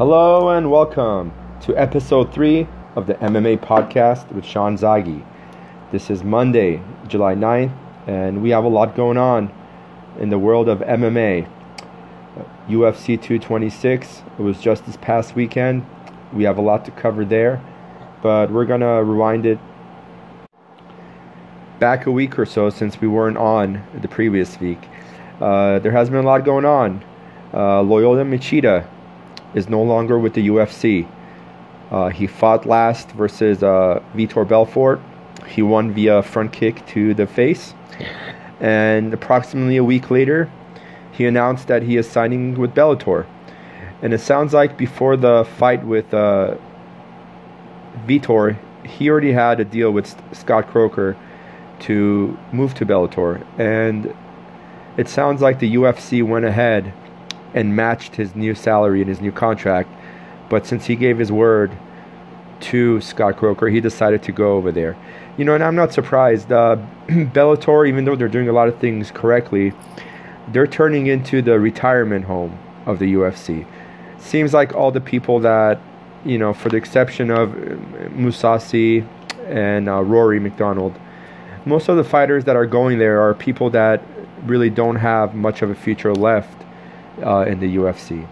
Hello and welcome to episode 3 of the MMA podcast with Shawn Zagi. This is Monday, July 9th, and we have a lot going on in the world of MMA. UFC 226, it was just this past weekend. We have a lot to cover there, but we're going to rewind it back a week or so since we weren't on the previous week. Uh, there has been a lot going on. Uh, Lyoto Machida is no longer with the UFC. Uh, he fought last versus uh, Vitor Belfort. He won via front kick to the face. And approximately a week later, he announced that he is signing with Bellator. And it sounds like before the fight with uh, Vitor, he already had a deal with Scott Coker to move to Bellator. And it sounds like the UFC went ahead and matched his new salary and his new contract. But since he gave his word to Scott Coker, he decided to go over there. You know, and I'm not surprised. Uh, Bellator, even though they're doing a lot of things correctly, they're turning into the retirement home of the UFC. Seems like all the people that, you know, for the exception of Mousasi and uh, Rory MacDonald, most of the fighters that are going there are people that really don't have much of a future left uh, in the UFC.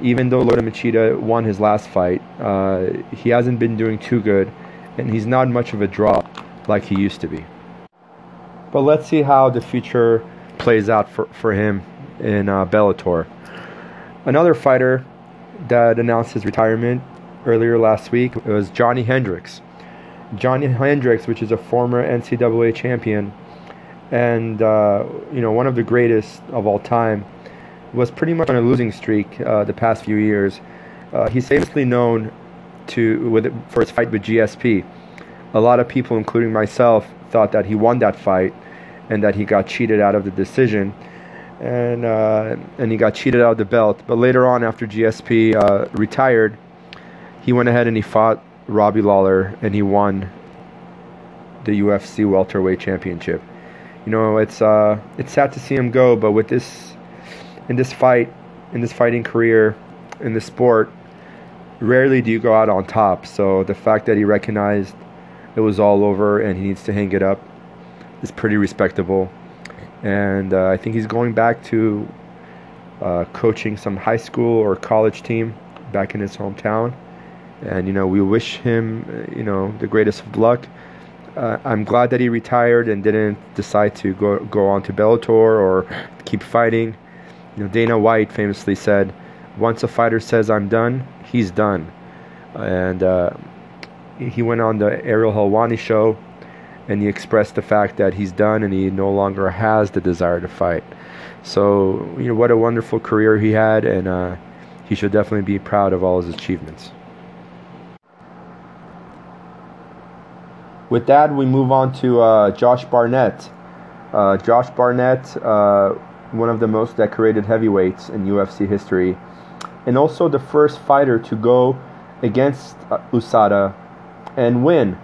Even though Lyoto Machida won his last fight, uh, he hasn't been doing too good, and he's not much of a draw like he used to be. But let's see how the future plays out for, for him in uh, Bellator. Another fighter that announced his retirement earlier last week was Johnny Hendricks. Johnny Hendricks, which is a former NCAA champion and uh, you know one of the greatest of all time was pretty much on a losing streak uh, the past few years. Uh, he's famously known to with for his fight with GSP. A lot of people, including myself, thought that he won that fight and that he got cheated out of the decision, and uh, and he got cheated out of the belt. But later on, after GSP uh, retired, he went ahead and he fought Robbie Lawler and he won the UFC welterweight championship. You know, it's uh, it's sad to see him go, but with this in this fight, in this fighting career, in this sport, rarely do you go out on top. So the fact that he recognized it was all over and he needs to hang it up is pretty respectable. And uh, I think he's going back to uh, coaching some high school or college team back in his hometown. And you know, we wish him, you know, the greatest of luck. Uh, I'm glad that he retired and didn't decide to go go on to Bellator or keep fighting. You know, Dana White famously said, "Once a fighter says I'm done, he's done." And uh, he went on the Ariel Helwani show, and he expressed the fact that he's done and he no longer has the desire to fight. So, you know, what a wonderful career he had, and uh, he should definitely be proud of all his achievements. With that, we move on to uh, Josh Barnett. Uh, Josh Barnett uh, one of the most decorated heavyweights in UFC history, and also the first fighter to go against uh, USADA and win.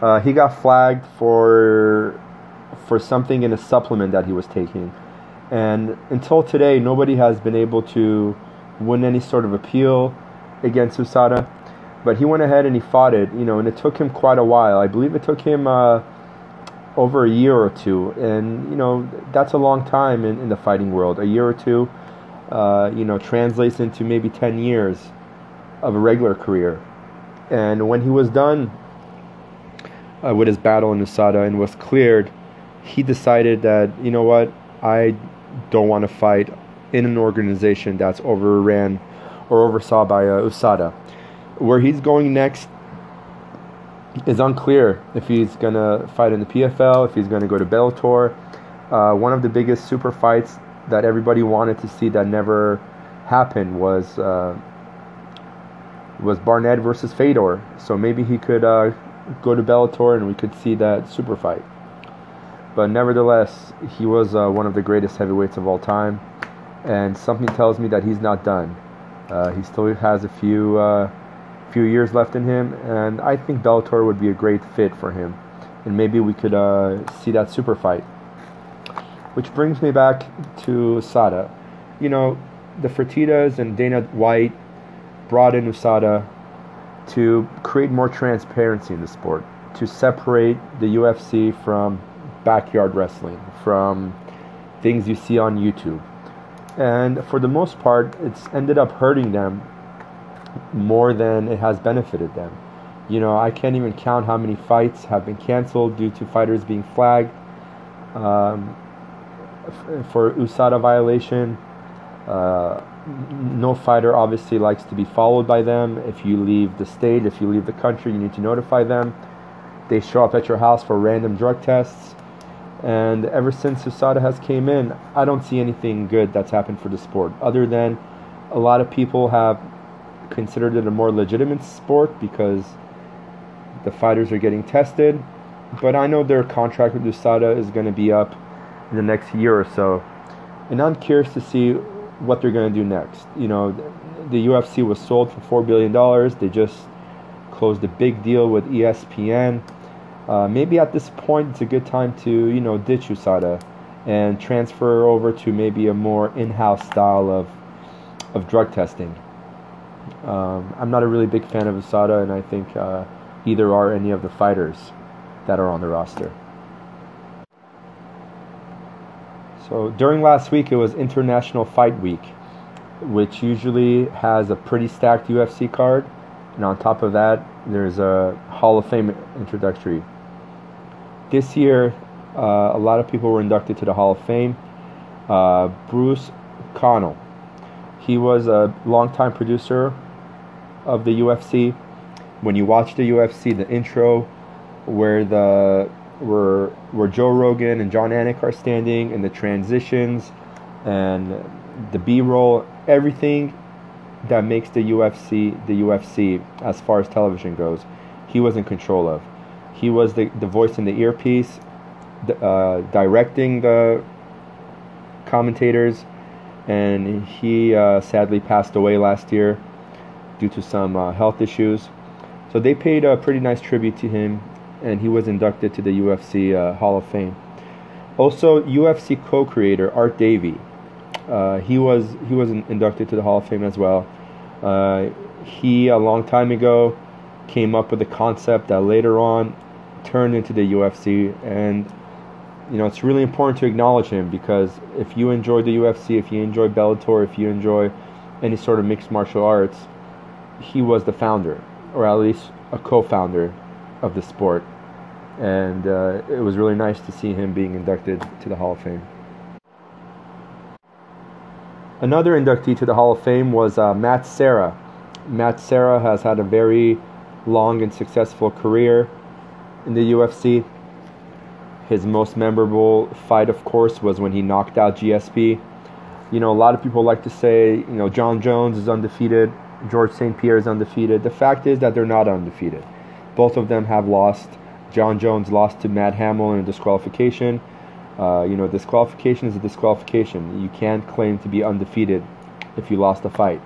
Uh, he got flagged for for something in a supplement that he was taking, and until today, nobody has been able to win any sort of appeal against USADA. But he went ahead and he fought it, you know, and it took him quite a while. I believe it took him. Uh, over a year or two, and you know that's a long time in, in the fighting world. A year or two, uh, you know, translates into maybe ten years of a regular career. And when he was done uh, with his battle in USADA and was cleared, he decided that you know what, I don't want to fight in an organization that's overran or oversaw by uh, USADA. Where he's going next is unclear if he's going to fight in the PFL, if he's going to go to Bellator. Uh, one of the biggest super fights that everybody wanted to see that never happened was uh, was Barnett versus Fedor. So maybe he could uh, go to Bellator and we could see that super fight. But nevertheless, he was uh, one of the greatest heavyweights of all time, and something tells me that he's not done. Uh, he still has a few uh, few years left in him, and I think Bellator would be a great fit for him, and maybe we could uh, see that super fight. Which brings me back to USADA. You know, the Fertitas and Dana White brought in USADA to create more transparency in the sport, to separate the UFC from backyard wrestling, from things you see on YouTube. And for the most part, it's ended up hurting them more than it has benefited them. You know, I can't even count how many fights have been canceled due to fighters being flagged um, for USADA violation. Uh, no fighter obviously likes to be followed by them. If you leave the state, if you leave the country, you need to notify them. They show up at your house for random drug tests. And ever since USADA has came in, I don't see anything good that's happened for the sport, other than a lot of people have considered it a more legitimate sport because the fighters are getting tested. But I know their contract with USADA is going to be up in the next year or so. And I'm curious to see what they're going to do next. You know, the UFC was sold for $4 billion. They just closed a big deal with ESPN. Uh, maybe at this point it's a good time to, you know, ditch USADA and transfer over to maybe a more in-house style of, of drug testing. Um, I'm not a really big fan of USADA, and I think uh, either are any of the fighters that are on the roster. So during last week, it was International Fight Week, which usually has a pretty stacked UFC card, and on top of that, there's a Hall of Fame introductory. This year, uh, a lot of people were inducted to the Hall of Fame. Uh, Bruce Connell, he was a longtime producer of the UFC. When you watch the UFC, the intro where the where where Joe Rogan and Jon Anik are standing, and the transitions, and the B-roll, everything that makes the UFC the UFC as far as television goes, he was in control of. He was the, the voice in the earpiece, uh, directing the commentators, and he uh, sadly passed away last year due to some uh, health issues. So they paid a pretty nice tribute to him and he was inducted to the UFC uh, Hall of Fame. Also, UFC co-creator Art Davie, uh, he was he was inducted to the Hall of Fame as well. Uh, he a long time ago came up with a concept that later on turned into the UFC, and you know it's really important to acknowledge him because if you enjoy the UFC, if you enjoy Bellator, if you enjoy any sort of mixed martial arts, he was the founder, or at least a co-founder of the sport and uh, it was really nice to see him being inducted to the Hall of Fame. Another inductee to the Hall of Fame was uh, Matt Serra. Matt Serra has had a very long and successful career in the UFC. His most memorable fight, of course, was when he knocked out GSP. You know, a lot of people like to say, you know, Jon Jones is undefeated, Georges St. Pierre is undefeated. The fact is that they're not undefeated. Both of them have lost Jon Jones lost to Matt Hamill in a disqualification. Uh, you know, disqualification is a disqualification. You can't claim to be undefeated if you lost a fight.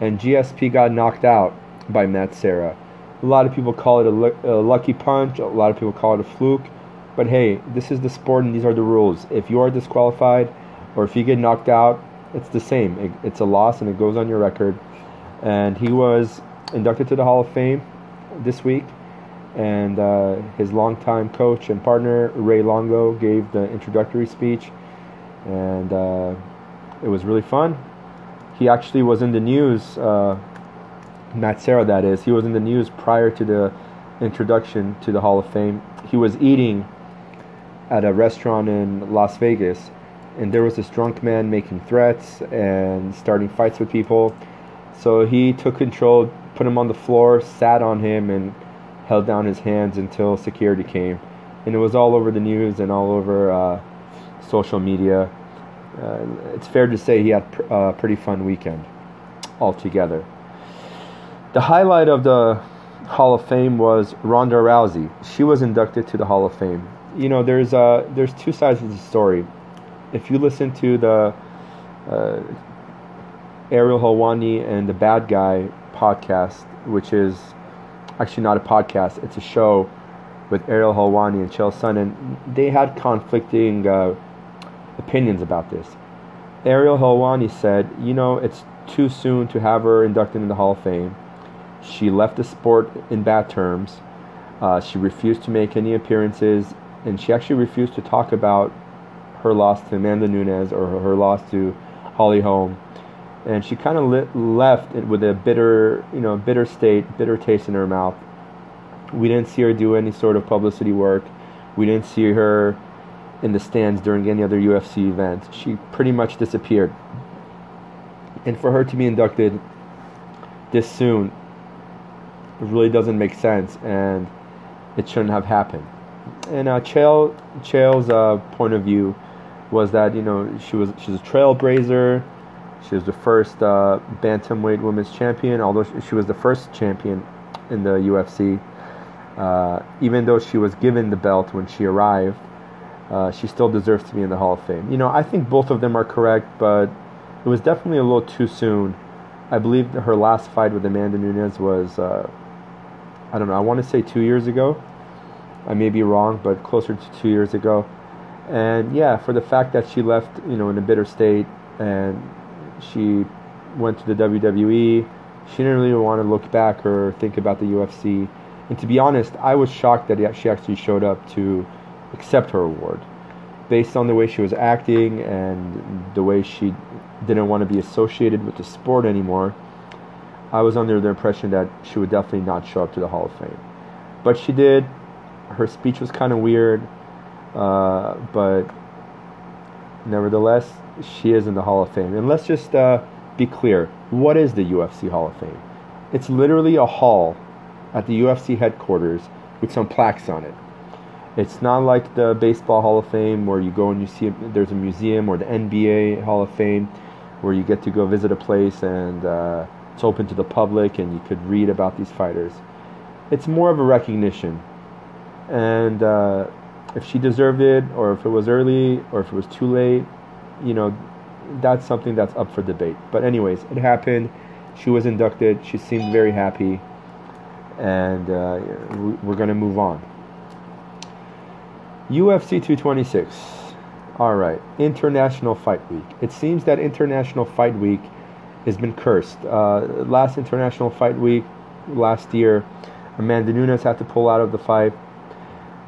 And GSP got knocked out by Matt Serra. A lot of people call it a, a lucky punch. A lot of people call it a fluke. But hey, this is the sport and these are the rules. If you are disqualified or if you get knocked out, it's the same. It, it's a loss and it goes on your record. And he was inducted to the Hall of Fame this week and uh, his longtime coach and partner Ray Longo gave the introductory speech, and uh, it was really fun. He actually was in the news. Uh, Matt Serra, that is, he was in the news prior to the introduction to the Hall of Fame. He was eating at a restaurant in Las Vegas, and there was this drunk man making threats and starting fights with people. So he took control, put him on the floor, sat on him, and held down his hands until security came. And it was all over the news and all over uh, social media. Uh, it's fair to say he had a uh, pretty fun weekend altogether. The highlight of the Hall of Fame was Ronda Rousey. She was inducted to the Hall of Fame. You know, there's uh, there's two sides of the story. If you listen to the uh, Ariel Helwani and the Bad Guy podcast, which is actually not a podcast, it's a show with Ariel Helwani and Chael Sonnen. They had conflicting uh, opinions about this. Ariel Helwani said, you know, it's too soon to have her inducted in the Hall of Fame. She left the sport in bad terms. Uh, she refused to make any appearances, and she actually refused to talk about her loss to Amanda Nunes or her loss to Holly Holm. And she kind of left with a bitter, you know, bitter state, bitter taste in her mouth. We didn't see her do any sort of publicity work. We didn't see her in the stands during any other UFC event. She pretty much disappeared. And for her to be inducted this soon it really doesn't make sense and it shouldn't have happened. And uh, Chael, Chael's uh, point of view was that you know she was she's a trailblazer. She was the first uh, bantamweight women's champion, although she was the first champion in the UFC. Uh, even though she was given the belt when she arrived, uh, she still deserves to be in the Hall of Fame. You know, I think both of them are correct, but it was definitely a little too soon. I believe her last fight with Amanda Nunes was, uh, I don't know, I want to say two years ago. I may be wrong, but closer to two years ago. And yeah, for the fact that she left, you know, in a bitter state and she went to the WWE, she didn't really want to look back or think about the UFC. And to be honest, I was shocked that she actually showed up to accept her award based on the way she was acting and the way she didn't want to be associated with the sport anymore. I was under the impression that she would definitely not show up to the Hall of Fame. But she did. Her speech was kind of weird, uh, but nevertheless, she is in the Hall of Fame. And let's just uh, be clear what is the UFC Hall of Fame? It's literally a hall at the UFC headquarters with some plaques on it. It's not like the Baseball Hall of Fame where you go and you see there's a museum or the NBA Hall of Fame where you get to go visit a place and uh, it's open to the public and you could read about these fighters. It's more of a recognition. And uh, if she deserved it or if it was early or if it was too late, you know, that's something that's up for debate. But, anyways, it happened. She was inducted. She seemed very happy. And uh, we're going to move on. UFC 226. All right, International Fight Week. It seems that International Fight Week has been cursed. Uh, last International Fight Week last year, Amanda Nunes had to pull out of the fight.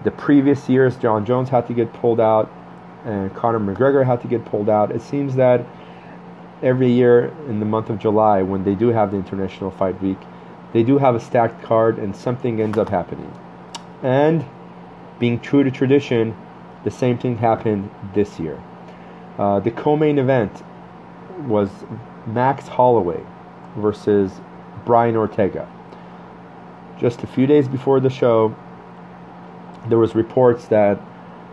The previous years, Jon Jones had to get pulled out, and Conor McGregor had to get pulled out. It seems that every year in the month of July, when they do have the International Fight Week, they do have a stacked card, and something ends up happening. And being true to tradition, the same thing happened this year. Uh, the co-main event was Max Holloway versus Brian Ortega. Just a few days before the show, there was reports that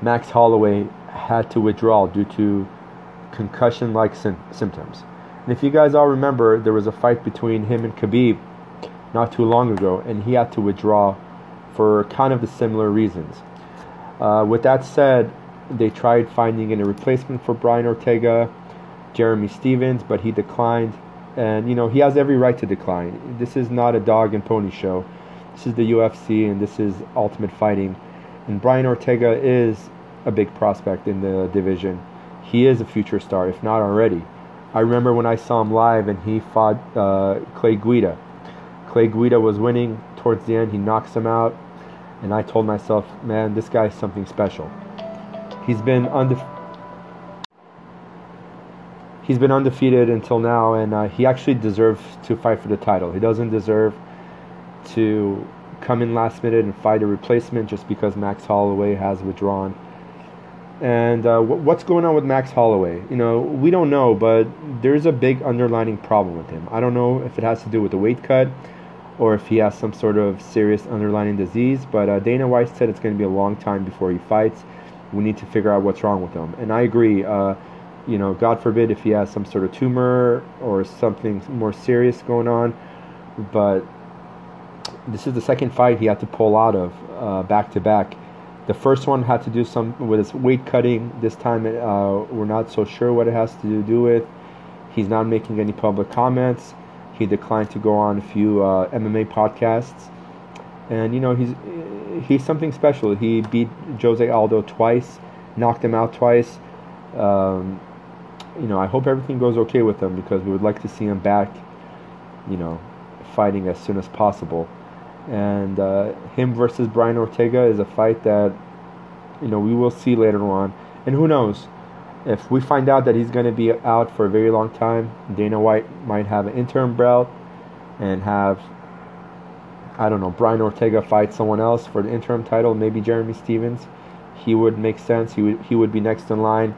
Max Holloway had to withdraw due to concussion-like symptoms. And if you guys all remember, there was a fight between him and Khabib not too long ago, and he had to withdraw for kind of the similar reasons. Uh, with that said, they tried finding a replacement for Brian Ortega, Jeremy Stephens, but he declined. And, you know, he has every right to decline. This is not a dog and pony show. This is the UFC and this is Ultimate Fighting. And Brian Ortega is a big prospect in the division. He is a future star, if not already. I remember when I saw him live and he fought uh, Clay Guida. Clay Guida was winning towards the end. He knocks him out and I told myself, man, this guy's something special. He's been unde- he's been undefeated until now, and uh, he actually deserves to fight for the title. He doesn't deserve to come in last minute and fight a replacement just because Max Holloway has withdrawn. And uh, w- what's going on with Max Holloway? You know, we don't know, but there's a big underlining problem with him. I don't know if it has to do with the weight cut or if he has some sort of serious underlying disease. But uh, Dana White said it's going to be a long time before he fights. We need to figure out what's wrong with him. And I agree. Uh, you know, God forbid if he has some sort of tumor or something more serious going on. But this is the second fight he had to pull out of uh, back to back. The first one had to do some with his weight cutting. This time, uh, we're not so sure what it has to do with. He's not making any public comments. He declined to go on a few uh, MMA podcasts, and you know he's he's something special. He beat Jose Aldo twice, knocked him out twice. Um, you know, I hope everything goes okay with him because we would like to see him back, you know, fighting as soon as possible. And uh, him versus Brian Ortega is a fight that, you know, we will see later on. And who knows? If we find out that he's going to be out for a very long time, Dana White might have an interim belt and have, I don't know, Brian Ortega fight someone else for the interim title, maybe Jeremy Stephens. He would make sense. He would, he would be next in line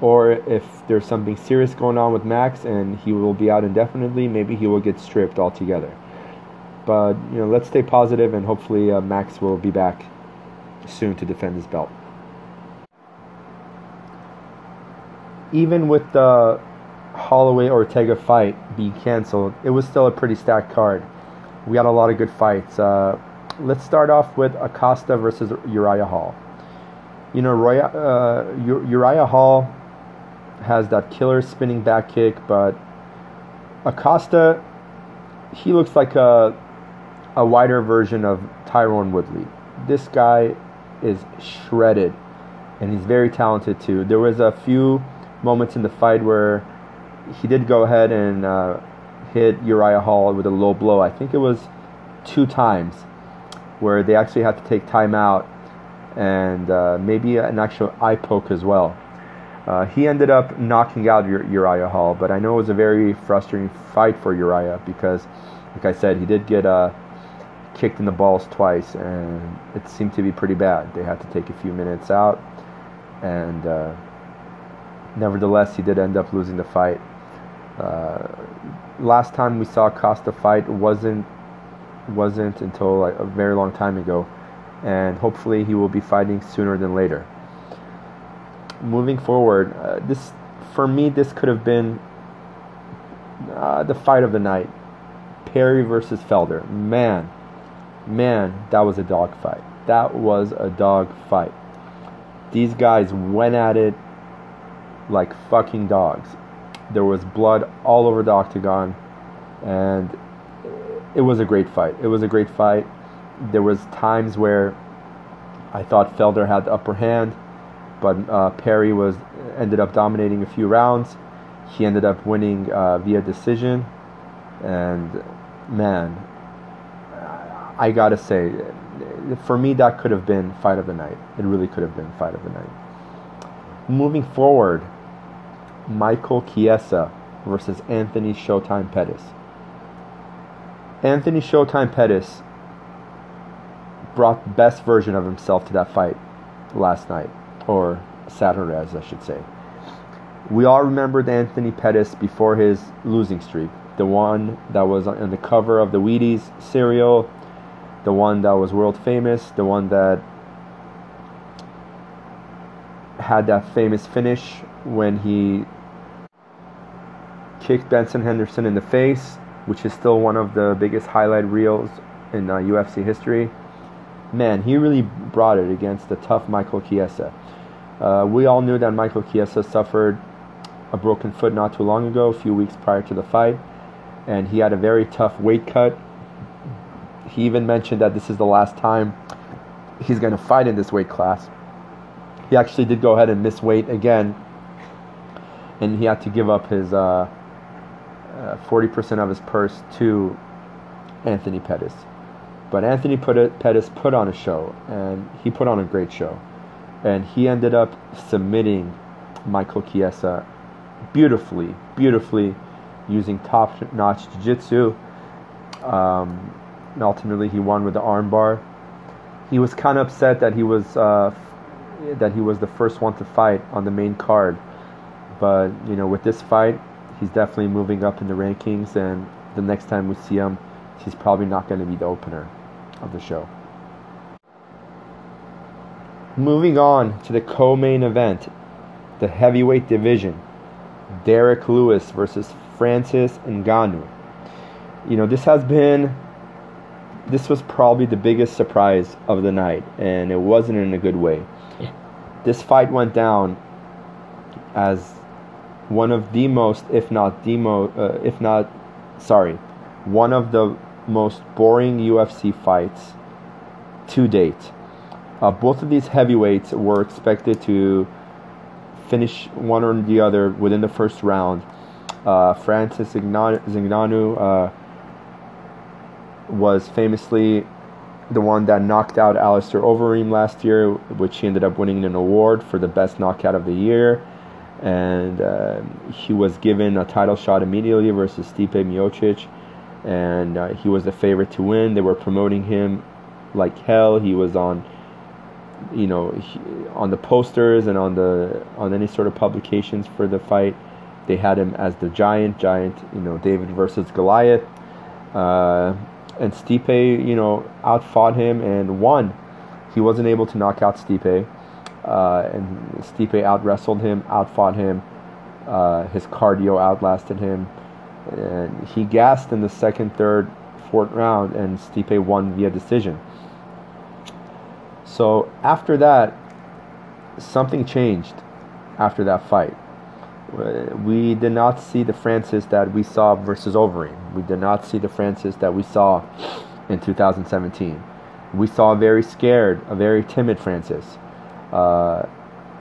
or if there's something serious going on with Max and he will be out indefinitely, maybe he will get stripped altogether. But you know, let's stay positive and hopefully uh, Max will be back soon to defend his belt. Even with the Holloway Ortega fight being canceled, it was still a pretty stacked card. We had a lot of good fights. Uh, let's start off with Acosta versus Uriah Hall. You know, Roy, uh, Uriah Hall has that killer spinning back kick, but Acosta, he looks like a a wider version of Tyron Woodley. This guy is shredded, and he's very talented too. There was a few moments in the fight where he did go ahead and uh, hit Uriah Hall with a low blow. I think it was two times where they actually had to take time out and uh, maybe an actual eye poke as well. Uh, he ended up knocking out Uriah Hall, but I know it was a very frustrating fight for Uriah because, like I said, he did get uh, kicked in the balls twice, and it seemed to be pretty bad. They had to take a few minutes out, and uh, nevertheless, he did end up losing the fight. Uh, last time we saw Costa fight wasn't wasn't until like a very long time ago, and hopefully he will be fighting sooner than later moving forward, uh, this for me this could have been uh, the fight of the night. Perry versus Felder. Man, man, that was a dog fight. That was a dog fight. These guys went at it like fucking dogs. There was blood all over the octagon, and it was a great fight. It was a great fight. There was times where I thought Felder had the upper hand but uh, Perry was ended up dominating a few rounds. He ended up winning uh, via decision, and man, I gotta say, for me that could have been fight of the night. It really could have been fight of the night. Moving forward, Michael Chiesa versus Anthony Showtime Pettis. Anthony Showtime Pettis brought the best version of himself to that fight last night or Saturday, as I should say. We all remembered Anthony Pettis before his losing streak, the one that was on the cover of the Wheaties cereal, the one that was world famous, the one that had that famous finish when he kicked Benson Henderson in the face, which is still one of the biggest highlight reels in uh, UFC history. Man, he really brought it against the tough Michael Chiesa. Uh, we all knew that Michael Chiesa suffered a broken foot not too long ago, a few weeks prior to the fight, and he had a very tough weight cut. He even mentioned that this is the last time he's going to fight in this weight class. He actually did go ahead and miss weight again, and he had to give up his uh, uh, 40% of his purse to Anthony Pettis. But Anthony Pettis put on a show, and he put on a great show and he ended up submitting Michael Chiesa beautifully, beautifully using top-notch jiu-jitsu. Um, and ultimately, he won with the armbar. He was kind of upset that he was uh, that he was the first one to fight on the main card, but you know, with this fight, he's definitely moving up in the rankings. And the next time we see him, he's probably not going to be the opener of the show. Moving on to the co-main event, the heavyweight division, Derrick Lewis versus Francis Ngannou. You know, this has been this was probably the biggest surprise of the night, and it wasn't in a good way. This fight went down as one of the most, if not the most, uh, if not, sorry, one of the most boring UFC fights to date. Uh, both of these heavyweights were expected to finish one or the other within the first round. Uh, Francis uh, was famously the one that knocked out Alistair Overeem last year, which he ended up winning an award for the best knockout of the year. And uh, he was given a title shot immediately versus Stipe Miocic, and uh, he was the favorite to win. They were promoting him like hell. He was on, you know, he, on the posters and on the on any sort of publications for the fight. They had him as the giant, giant, you know, David versus Goliath. Uh, and Stipe, you know, outfought him and won. He wasn't able to knock out Stipe, uh, and Stipe out wrestled him, outfought him. Uh, his cardio outlasted him, and he gassed in the second, third, fourth round, and Stipe won via decision. So after that, something changed after that fight. We did not see the Francis that we saw versus Overeem. We did not see the Francis that we saw in 2017. We saw a very scared, a very timid Francis. Uh,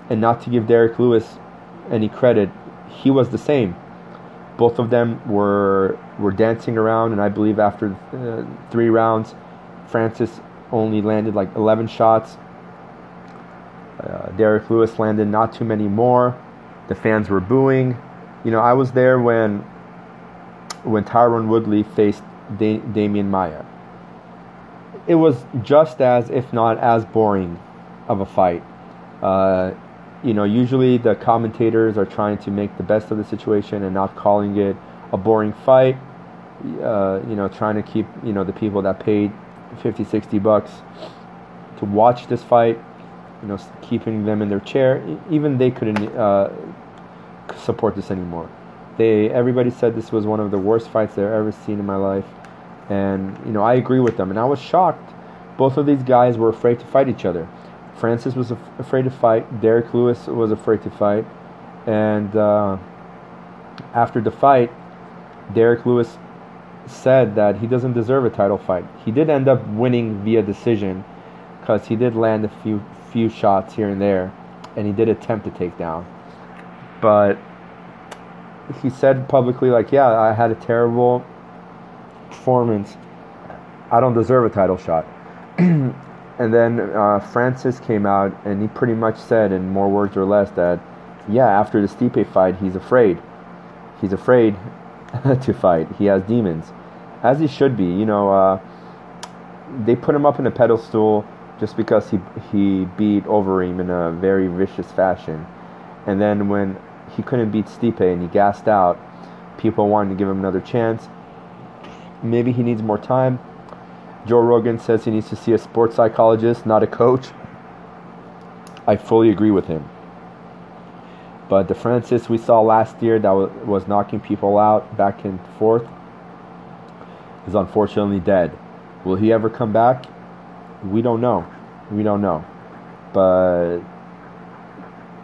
and not to give Derrick Lewis any credit, he was the same. Both of them were were dancing around, and I believe after uh, three rounds, Francis only landed like 11 shots. Uh, Derrick Lewis landed not too many more. The fans were booing. You know, I was there when when Tyron Woodley faced da- Demian Maia. It was just as, if not as boring, of a fight. Uh, you know, usually the commentators are trying to make the best of the situation and not calling it a boring fight. Uh, you know, trying to keep you know the people that paid 50, 60 bucks to watch this fight you know, keeping them in their chair. Even they couldn't uh, support this anymore. They everybody said this was one of the worst fights they've ever seen in my life, and you know I agree with them. And I was shocked. Both of these guys were afraid to fight each other. Francis was af- afraid to fight. Derrick Lewis was afraid to fight, and uh, after the fight, Derrick Lewis said that he doesn't deserve a title fight. He did end up winning via decision because he did land a few few shots here and there, and he did attempt to take down. But he said publicly, like, yeah, I had a terrible performance. I don't deserve a title shot. and then uh, Francis came out and he pretty much said, in more words or less, that yeah, after the Stipe fight, he's afraid. He's afraid to fight. He has demons, as he should be. You know, uh, they put him up in a pedestal just because he he beat Overeem in a very vicious fashion. And then when he couldn't beat Stipe and he gassed out, people wanted to give him another chance. Maybe he needs more time. Joe Rogan says he needs to see a sports psychologist, not a coach. I fully agree with him. But the Francis we saw last year that was knocking people out back and forth is unfortunately dead. Will he ever come back? We don't know. We don't know. But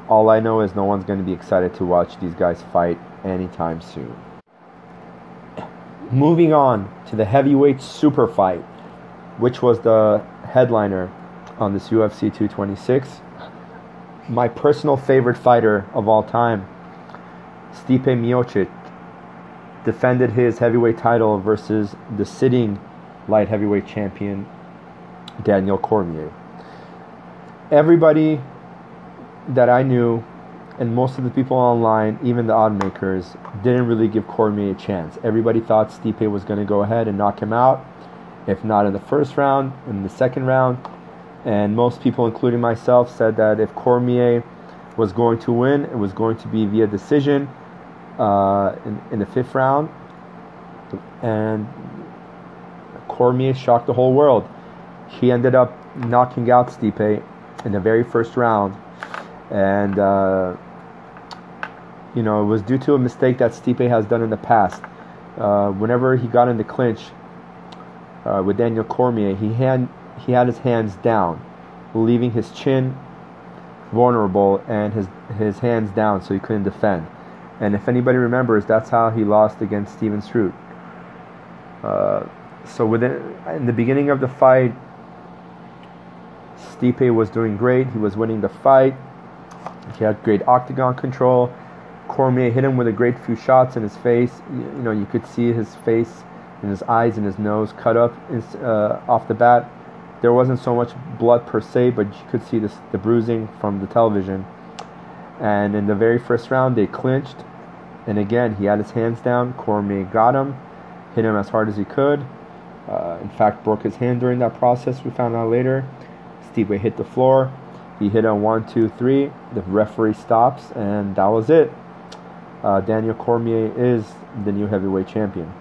all I know is no one's going to be excited to watch these guys fight anytime soon. Moving on to the heavyweight super fight, which was the headliner on this UFC 226. My personal favorite fighter of all time, Stipe Miocic, defended his heavyweight title versus the sitting light heavyweight champion Daniel Cormier. Everybody that I knew, and most of the people online, even the odd makers, didn't really give Cormier a chance. Everybody thought Stipe was going to go ahead and knock him out, if not in the first round, in the second round. And most people, including myself, said that if Cormier was going to win, it was going to be via decision uh, in, in the fifth round. And Cormier shocked the whole world. He ended up knocking out Stipe in the very first round, and uh, you know it was due to a mistake that Stipe has done in the past. Uh, whenever he got in the clinch uh, with Daniel Cormier, he had he had his hands down, leaving his chin vulnerable and his his hands down, so he couldn't defend. And if anybody remembers, that's how he lost against Stefan Struve. Uh, so within in the beginning of the fight, Stipe was doing great. He was winning the fight. He had great octagon control. Cormier hit him with a great few shots in his face. You, know, you could see his face and his eyes and his nose cut up uh, off the bat. There wasn't so much blood per se, but you could see this, the bruising from the television. And in the very first round, they clinched. And again, he had his hands down. Cormier got him, hit him as hard as he could. Uh, in fact, broke his hand during that process. We found out later. Stipe hit the floor. He hit a one, two, three. The referee stops, and that was it. Uh, Daniel Cormier is the new heavyweight champion.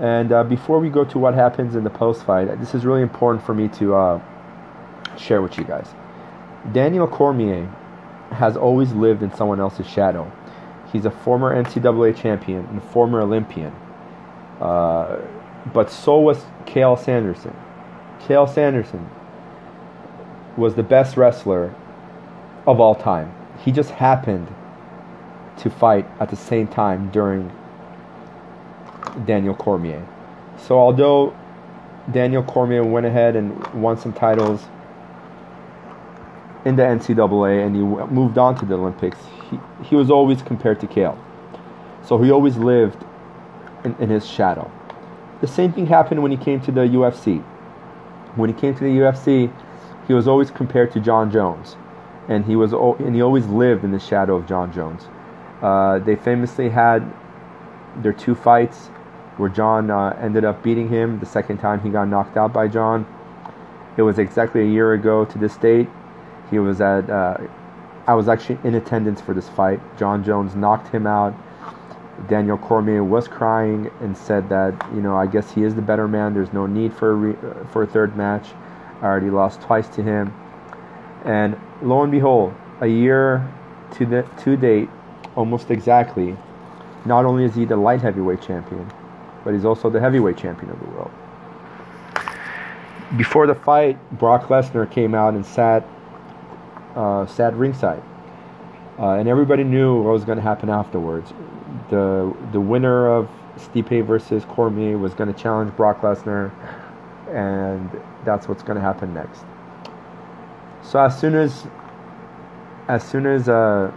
And uh, before we go to what happens in the post fight, this is really important for me to uh, share with you guys. Daniel Cormier has always lived in someone else's shadow. He's a former NCAA champion and former Olympian. Uh, but so was Cael Sanderson. Cael Sanderson was the best wrestler of all time. He just happened to fight at the same time during Daniel Cormier. So although Daniel Cormier went ahead and won some titles in the NCAA and he moved on to the Olympics, he, he was always compared to Cael. So he always lived in, in his shadow. The same thing happened when he came to the UFC. When he came to the UFC, he was always compared to Jon Jones, and he was and he always lived in the shadow of Jon Jones. Uh, they famously had their two fights where Jon uh, ended up beating him the second time he got knocked out by Jon. It was exactly a year ago to this date. He was at. Uh, I was actually in attendance for this fight. Jon Jones knocked him out Daniel Cormier was crying and said that you know I guess he is the better man. There's no need for a re- for a third match. I already lost twice to him, and lo and behold, a year to the to date, almost exactly. Not only is he the light heavyweight champion, but he's also the heavyweight champion of the world. Before the fight, Brock Lesnar came out and sat uh, sat ringside, uh, and everybody knew what was going to happen afterwards the the winner of Stipe versus Cormier was going to challenge Brock Lesnar, and that's what's going to happen next. So as soon as as soon as uh,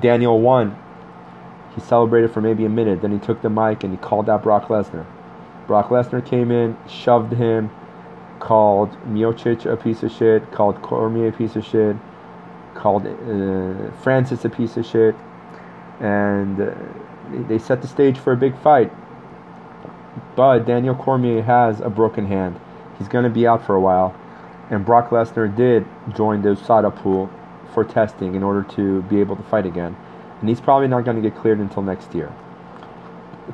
Daniel won, he celebrated for maybe a minute. Then he took the mic and he called out Brock Lesnar. Brock Lesnar came in, shoved him, called Miocic a piece of shit, called Cormier a piece of shit, called uh, Francis a piece of shit and uh, they set the stage for a big fight. But Daniel Cormier has a broken hand. He's going to be out for a while. And Brock Lesnar did join the USADA pool for testing in order to be able to fight again. And he's probably not going to get cleared until next year.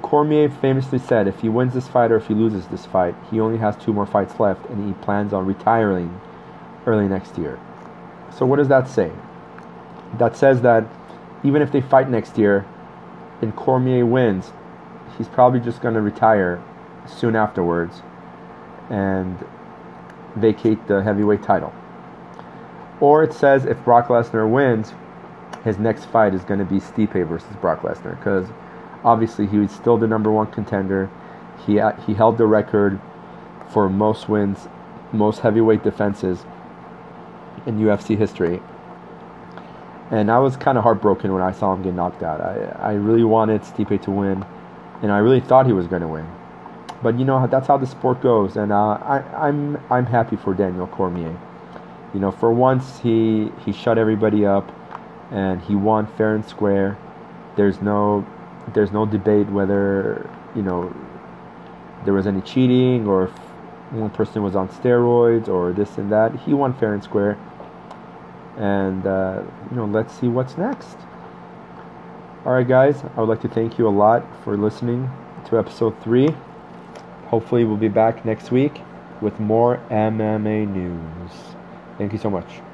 Cormier famously said if he wins this fight or if he loses this fight, he only has two more fights left and he plans on retiring early next year. So, what does that say? That says that even if they fight next year and Cormier wins, he's probably just going to retire soon afterwards and vacate the heavyweight title. Or it says if Brock Lesnar wins, his next fight is going to be Stipe versus Brock Lesnar because obviously he was still the number one contender. He he held the record for most wins, most heavyweight defenses in UFC history and I was kind of heartbroken when I saw him get knocked out. I, I really wanted Stipe to win, and I really thought he was going to win. But you know that's how the sport goes, and uh, I, I'm I'm happy for Daniel Cormier. You know, for once he he shut everybody up, and he won fair and square. There's no there's no debate whether you know there was any cheating or if one person was on steroids or this and that. He won fair and square and uh, you know let's see what's next all right guys i would like to thank you a lot for listening to episode 3 hopefully we'll be back next week with more mma news. Thank you so much